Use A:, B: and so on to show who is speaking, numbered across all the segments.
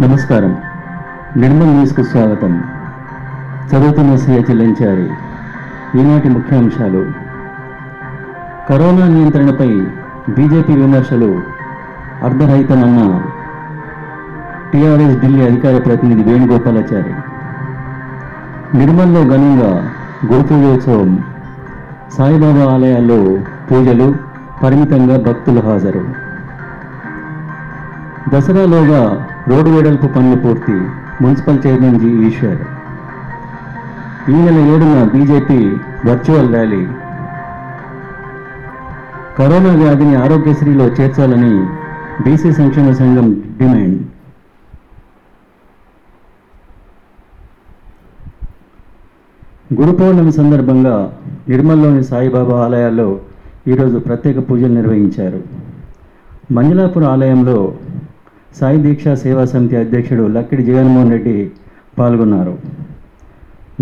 A: నమస్కారం. నిర్మల్ న్యూస్కు స్వాగతం. చదువుతున్న శ్రీ చెల్లించారి. ఈనాటి ముఖ్యాంశాలు. కరోనా నియంత్రణపై బీజేపీ విమర్శలు అర్ధరహితమన్న టీఆర్ఎస్ ఢిల్లీ అధికార ప్రతినిధి వేణుగోపాలాచారి. నిర్మల్లో ఘనంగా గోపూజోత్సవం సాయిబాబా ఆలయాల్లో పూజలు పరిమితంగా భక్తులు హాజరు. దసరాలోగా రోడ్డు వెడల్పు పనులు పూర్తి మున్సిపల్ చైర్మన్ జి ఈశ్వర్. ఈ నెల ఏడున బీజేపీ వర్చువల్ ర్యాలీ. కరోనా వ్యాధిని ఆరోగ్యశ్రీలో చేర్చాలని బీసీ సంక్షేమ సంఘం డిమాండ్. గురు పౌర్ణమి సందర్భంగా నిర్మల్లోని సాయిబాబా ఆలయాల్లో ఈరోజు ప్రత్యేక పూజలు నిర్వహించారు. మంజులాపూర్ ఆలయంలో సాయి దీక్షా సేవా సమితి అధ్యక్షుడు లక్కిడి జగన్మోహన్ రెడ్డి పాల్గొన్నారు.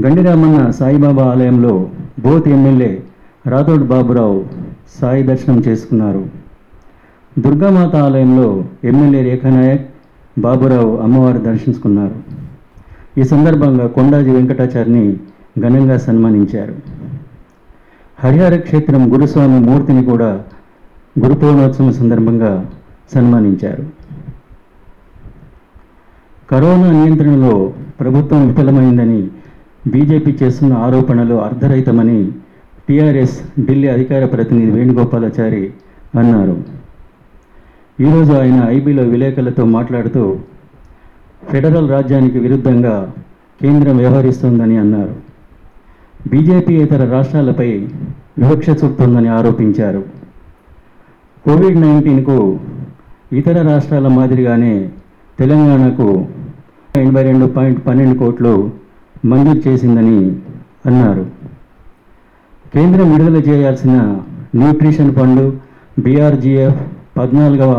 A: గండిరామన్న సాయిబాబా ఆలయంలో బోత్ ఎమ్మెల్యే రాథోడ్ బాబురావు సాయి దర్శనం చేసుకున్నారు. దుర్గామాత ఆలయంలో ఎమ్మెల్యే రేఖానాయక్ బాబురావు అమ్మవారి దర్శించుకున్నారు. ఈ సందర్భంగా కొండాజీ వెంకటాచారిని ఘనంగా సన్మానించారు. హరిహర క్షేత్రం గురుస్వామి మూర్తిని కూడా గురుపూర్ణోత్సవం సందర్భంగా సన్మానించారు. కరోనా నియంత్రణలో ప్రభుత్వం విఫలమైందని బీజేపీ చేస్తున్న ఆరోపణలు అర్ధరహితమని టీఆర్ఎస్ ఢిల్లీ అధికార ప్రతినిధి వేణుగోపాలాచారి అన్నారు. ఈరోజు ఆయన ఐబీలో విలేకరులతో మాట్లాడుతూ ఫెడరల్ రాజ్యానికి విరుద్ధంగా కేంద్రం వ్యవహరిస్తోందని అన్నారు. బీజేపీ ఇతర రాష్ట్రాలపై వివక్ష చూపుతోందని ఆరోపించారు. కోవిడ్ నైన్టీన్కు ఇతర రాష్ట్రాల మాదిరిగానే తెలంగాణకు ఎనభై రెండు పాయింట్ పన్నెండు కోట్లు మంజూరు చేసిందని అన్నారు. కేంద్రం విడుదల చేయాల్సిన న్యూట్రిషన్ ఫండ్ బీఆర్జీఎఫ్ పద్నాలుగవ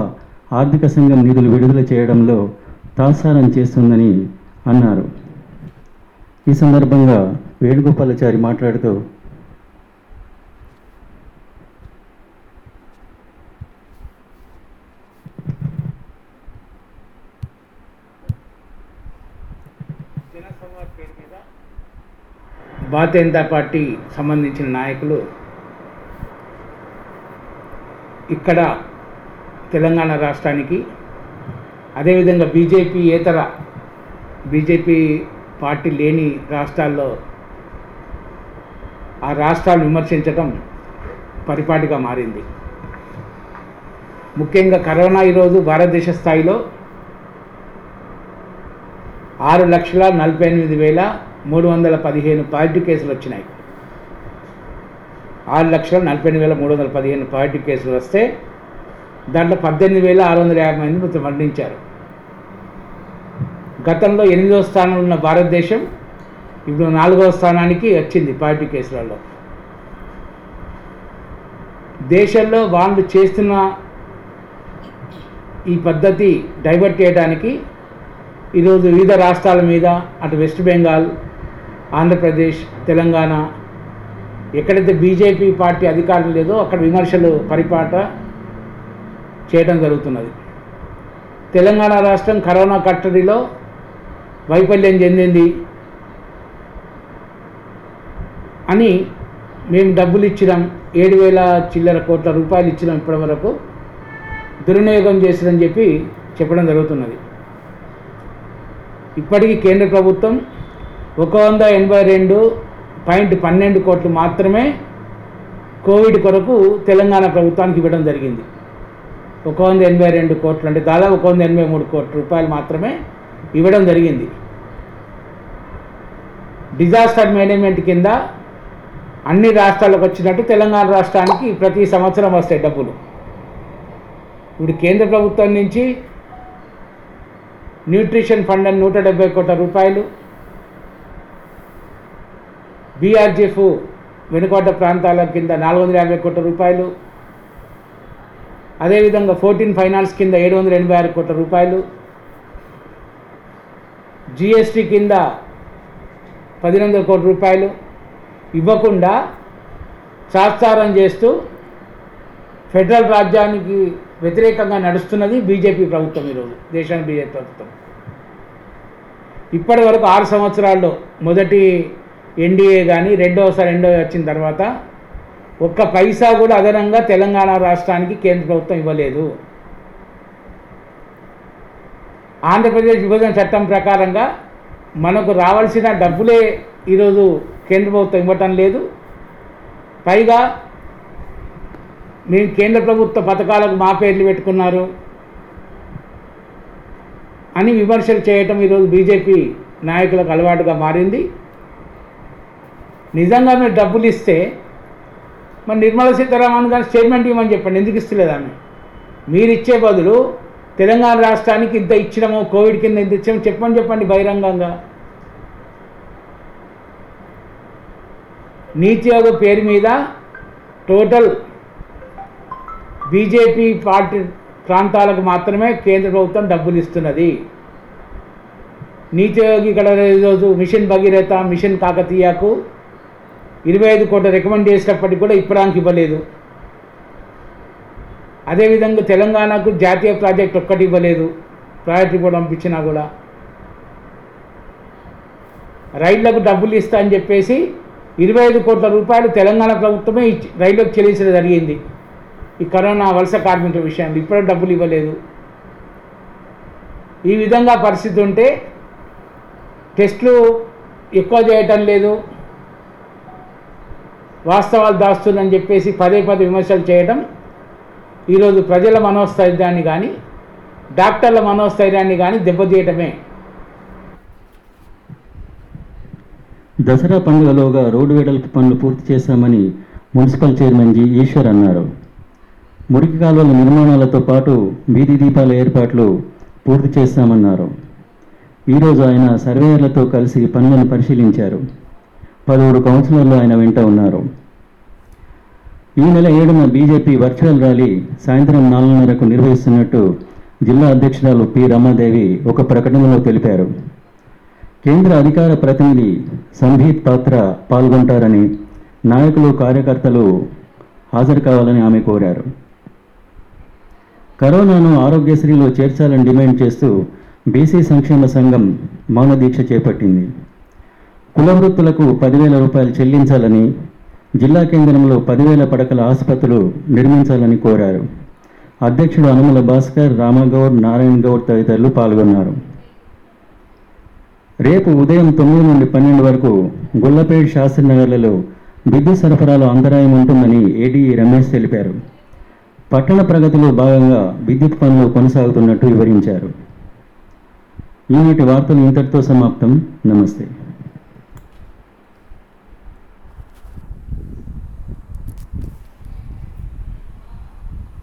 A: ఆర్థిక సంఘం నిధులు విడుదల చేయడంలో తాత్సారం చేస్తుందని అన్నారు. ఈ సందర్భంగా వేణుగోపాలాచారి మాట్లాడుతూ
B: భారతీయ జనతా పార్టీ సంబంధించిన నాయకులు ఇక్కడ తెలంగాణ రాష్ట్రానికి అదేవిధంగా బీజేపీ ఏతర బీజేపీ పార్టీ లేని రాష్ట్రాల్లో ఆ రాష్ట్రాలు విమర్శించడం పరిపాటిగా మారింది. ముఖ్యంగా కరోనా ఈరోజు భారతదేశ స్థాయిలో ఆరు లక్షల నలభై ఎనిమిది వేల మూడు వందల పదిహేను పాజిటివ్ కేసులు వచ్చినాయి. ఆరు లక్షల నలభై ఎనిమిది వేల మూడు వందల పదిహేను పాజిటివ్ కేసులు వస్తే దాంట్లో పద్దెనిమిది వేల ఆరు వందల యాభై మంది మృతి మరణించారు గతంలో ఎనిమిదవ స్థానంలో ఉన్న భారతదేశం ఇప్పుడు నాలుగవ స్థానానికి వచ్చింది పాజిటివ్ కేసులలో. దేశంలో వాళ్ళు చేస్తున్న ఈ పద్ధతి డైవర్ట్ చేయడానికి ఈరోజు వివిధ రాష్ట్రాల మీద అటు వెస్ట్ బెంగాల్ ఆంధ్రప్రదేశ్ తెలంగాణ ఎక్కడైతే బీజేపీ పార్టీ అధికారం లేదో అక్కడ విమర్శలు పరిపాట చేయడం జరుగుతున్నది. తెలంగాణ రాష్ట్రం కరోనా కట్టడిలో వైఫల్యం చెందింది అని మేము డబ్బులు ఇచ్చినాం ఏడు వేల చిల్లర కోట్ల రూపాయలు ఇచ్చినాం ఇప్పటివరకు దుర్వినియోగం చేసిందని చెప్పి చెప్పడం జరుగుతున్నది. ఇప్పటికీ కేంద్ర ప్రభుత్వం ఒక వంద ఎనభై రెండు పాయింట్ పన్నెండు కోట్లు మాత్రమే కోవిడ్ కొరకు తెలంగాణ ప్రభుత్వానికి ఇవ్వడం జరిగింది. ఒక వంద ఎనభై రెండు కోట్లు అంటే దాదాపు ఒక వంద ఎనభై మూడు కోట్ల రూపాయలు మాత్రమే ఇవ్వడం జరిగింది. డిజాస్టర్ మేనేజ్మెంట్ కింద అన్ని రాష్ట్రాలకు వచ్చినట్టు తెలంగాణ రాష్ట్రానికి ప్రతి సంవత్సరం వస్తాయి డబ్బులు. ఇప్పుడు కేంద్ర ప్రభుత్వం నుంచి న్యూట్రిషన్ ఫండ్ అని నూట డెబ్బై కోట్ల రూపాయలు. బీఆర్జీఎఫ్ వెనుకోట ప్రాంతాల కింద నాలుగు వందల యాభై కోట్ల రూపాయలు. అదేవిధంగా ఫోర్టీన్ ఫైనాన్స్ కింద ఏడు వందల ఎనభై ఆరు కోట్ల రూపాయలు. జిఎస్టీ కింద పదిహేను కోట్ల రూపాయలు. ఇవ్వకుండా సాత్సారం చేస్తూ ఫెడరల్ రాజ్యానికి వ్యతిరేకంగా నడుస్తున్నది బీజేపీ ప్రభుత్వం ఈరోజు దేశానికి బీజేపీ ప్రభుత్వం. ఇప్పటి వరకు ఆరు సంవత్సరాల్లో మొదటి ఎన్డీఏ కానీ రెండోసారి రెండో వచ్చిన తర్వాత ఒక్క పైసా కూడా అదనంగా తెలంగాణ రాష్ట్రానికి కేంద్ర ప్రభుత్వం ఇవ్వలేదు. ఆంధ్రప్రదేశ్ విభజన చట్టం ప్రకారంగా మనకు రావాల్సిన డబ్బులే ఈరోజు కేంద్ర ప్రభుత్వం ఇవ్వటం లేదు. పైగా మేము కేంద్ర ప్రభుత్వ పథకాలకు మా పేర్లు పెట్టుకున్నారు అని విమర్శలు చేయటం ఈరోజు బీజేపీ నాయకులకు అలవాటుగా మారింది. నిజంగా మీరు డబ్బులు ఇస్తే మరి నిర్మలా సీతారామన్ గారు స్టేట్మెంట్ ఇవ్వమని చెప్పండి ఎందుకు ఇస్తలేదు ఆమె? మీరు ఇచ్చే బదులు తెలంగాణ రాష్ట్రానికి ఇంత ఇచ్చినాము కోవిడ్ కింద ఇంత ఇచ్చాము చెప్పని చెప్పండి బహిరంగంగా. నీతి ఆయోగ పేరు మీద టోటల్ బీజేపీ పార్టీ ప్రాంతాలకు మాత్రమే కేంద్ర ప్రభుత్వం డబ్బులు ఇస్తున్నది నీతి ఆయోగ్ ఇక్కడ ఈరోజు మిషన్ భగీరథ మిషన్ కాకతీయకు ఇరవై ఐదు కోట్ల రికమెండ్ చేసినప్పటికీ కూడా ఇప్పడానికి ఇవ్వలేదు. అదేవిధంగా తెలంగాణకు జాతీయ ప్రాజెక్ట్ ఒక్కటి ఇవ్వలేదు. ప్రాజెక్ట్ కూడా పంపించినా కూడా. రైళ్ళకు డబ్బులు ఇస్తా అని చెప్పేసి ఇరవై ఐదు కోట్ల రూపాయలు తెలంగాణ ప్రభుత్వమే ఇచ్చి రైళ్ళకు చెల్లించడం జరిగింది. ఈ కరోనా వలస కార్మికుల విషయంలో ఇప్పుడు డబ్బులు ఇవ్వలేదు. ఈ విధంగా పరిస్థితి ఉంటే టెస్టులు ఎక్కువ చేయటం లేదు. వాస్తవాలు దాస్తుందని చెప్పేసి పదే పదే విమర్శలు చేయడం ఈరోజు ప్రజల మనోస్థైర్యాన్ని కానీ డాక్టర్ల మనోస్థైర్యాన్ని కానీ దెబ్బతీయటమే.
A: దసరా పండుగలోగా రోడ్డు వెడల్పు పనులు పూర్తి చేశామని మున్సిపల్ చైర్మన్ జి ఈశ్వర్ అన్నారు. మురికి కాలువల నిర్మాణాలతో పాటు వీధి దీపాల ఏర్పాట్లు పూర్తి చేస్తామన్నారు. ఈరోజు ఆయన సర్వేయర్లతో కలిసి పనులను పరిశీలించారు. పలువురు కౌన్సిలర్లు ఆయన వెంట ఉన్నారు. ఈ నెల ఏడున బీజేపీ వర్చువల్ ర్యాలీ సాయంత్రం నాలుగున్నరకు నిర్వహిస్తున్నట్టు జిల్లా అధ్యక్షురాలు పి. రమాదేవి ఒక ప్రకటనలో తెలిపారు. కేంద్ర అధికార ప్రతినిధి సంభీత్ పాత్ర పాల్గొంటారని నాయకులు కార్యకర్తలు హాజరు కావాలని ఆమె కోరారు. కరోనాను ఆరోగ్యశ్రీలో చేర్చాలని డిమాండ్ చేస్తూ బీసీ సంక్షేమ సంఘం మౌన దీక్ష చేపట్టింది కులవృత్తులకు పదివేల రూపాయలు చెల్లించాలని జిల్లా కేంద్రంలో పదివేల పడకల ఆసుపత్రులు నిర్మించాలని కోరారు. అధ్యక్షుడు అనుమల భాస్కర్ రామగౌడ్ నారాయణ గౌడ్ తదితరులు పాల్గొన్నారు. రేపు ఉదయం తొమ్మిది నుండి పన్నెండు వరకు గుల్లపేట్ శాస్త్రినగర్లలో విద్యుత్ సరఫరాలో అంతరాయం ఉంటుందని ఏడీఈ రమేష్ తెలిపారు. పట్టణ ప్రగతిలో భాగంగా విద్యుత్ పనులు కొనసాగుతున్నట్టు వివరించారు. ఈనాటి వార్తలు ఇంతటితో సమాప్తం. నమస్తే.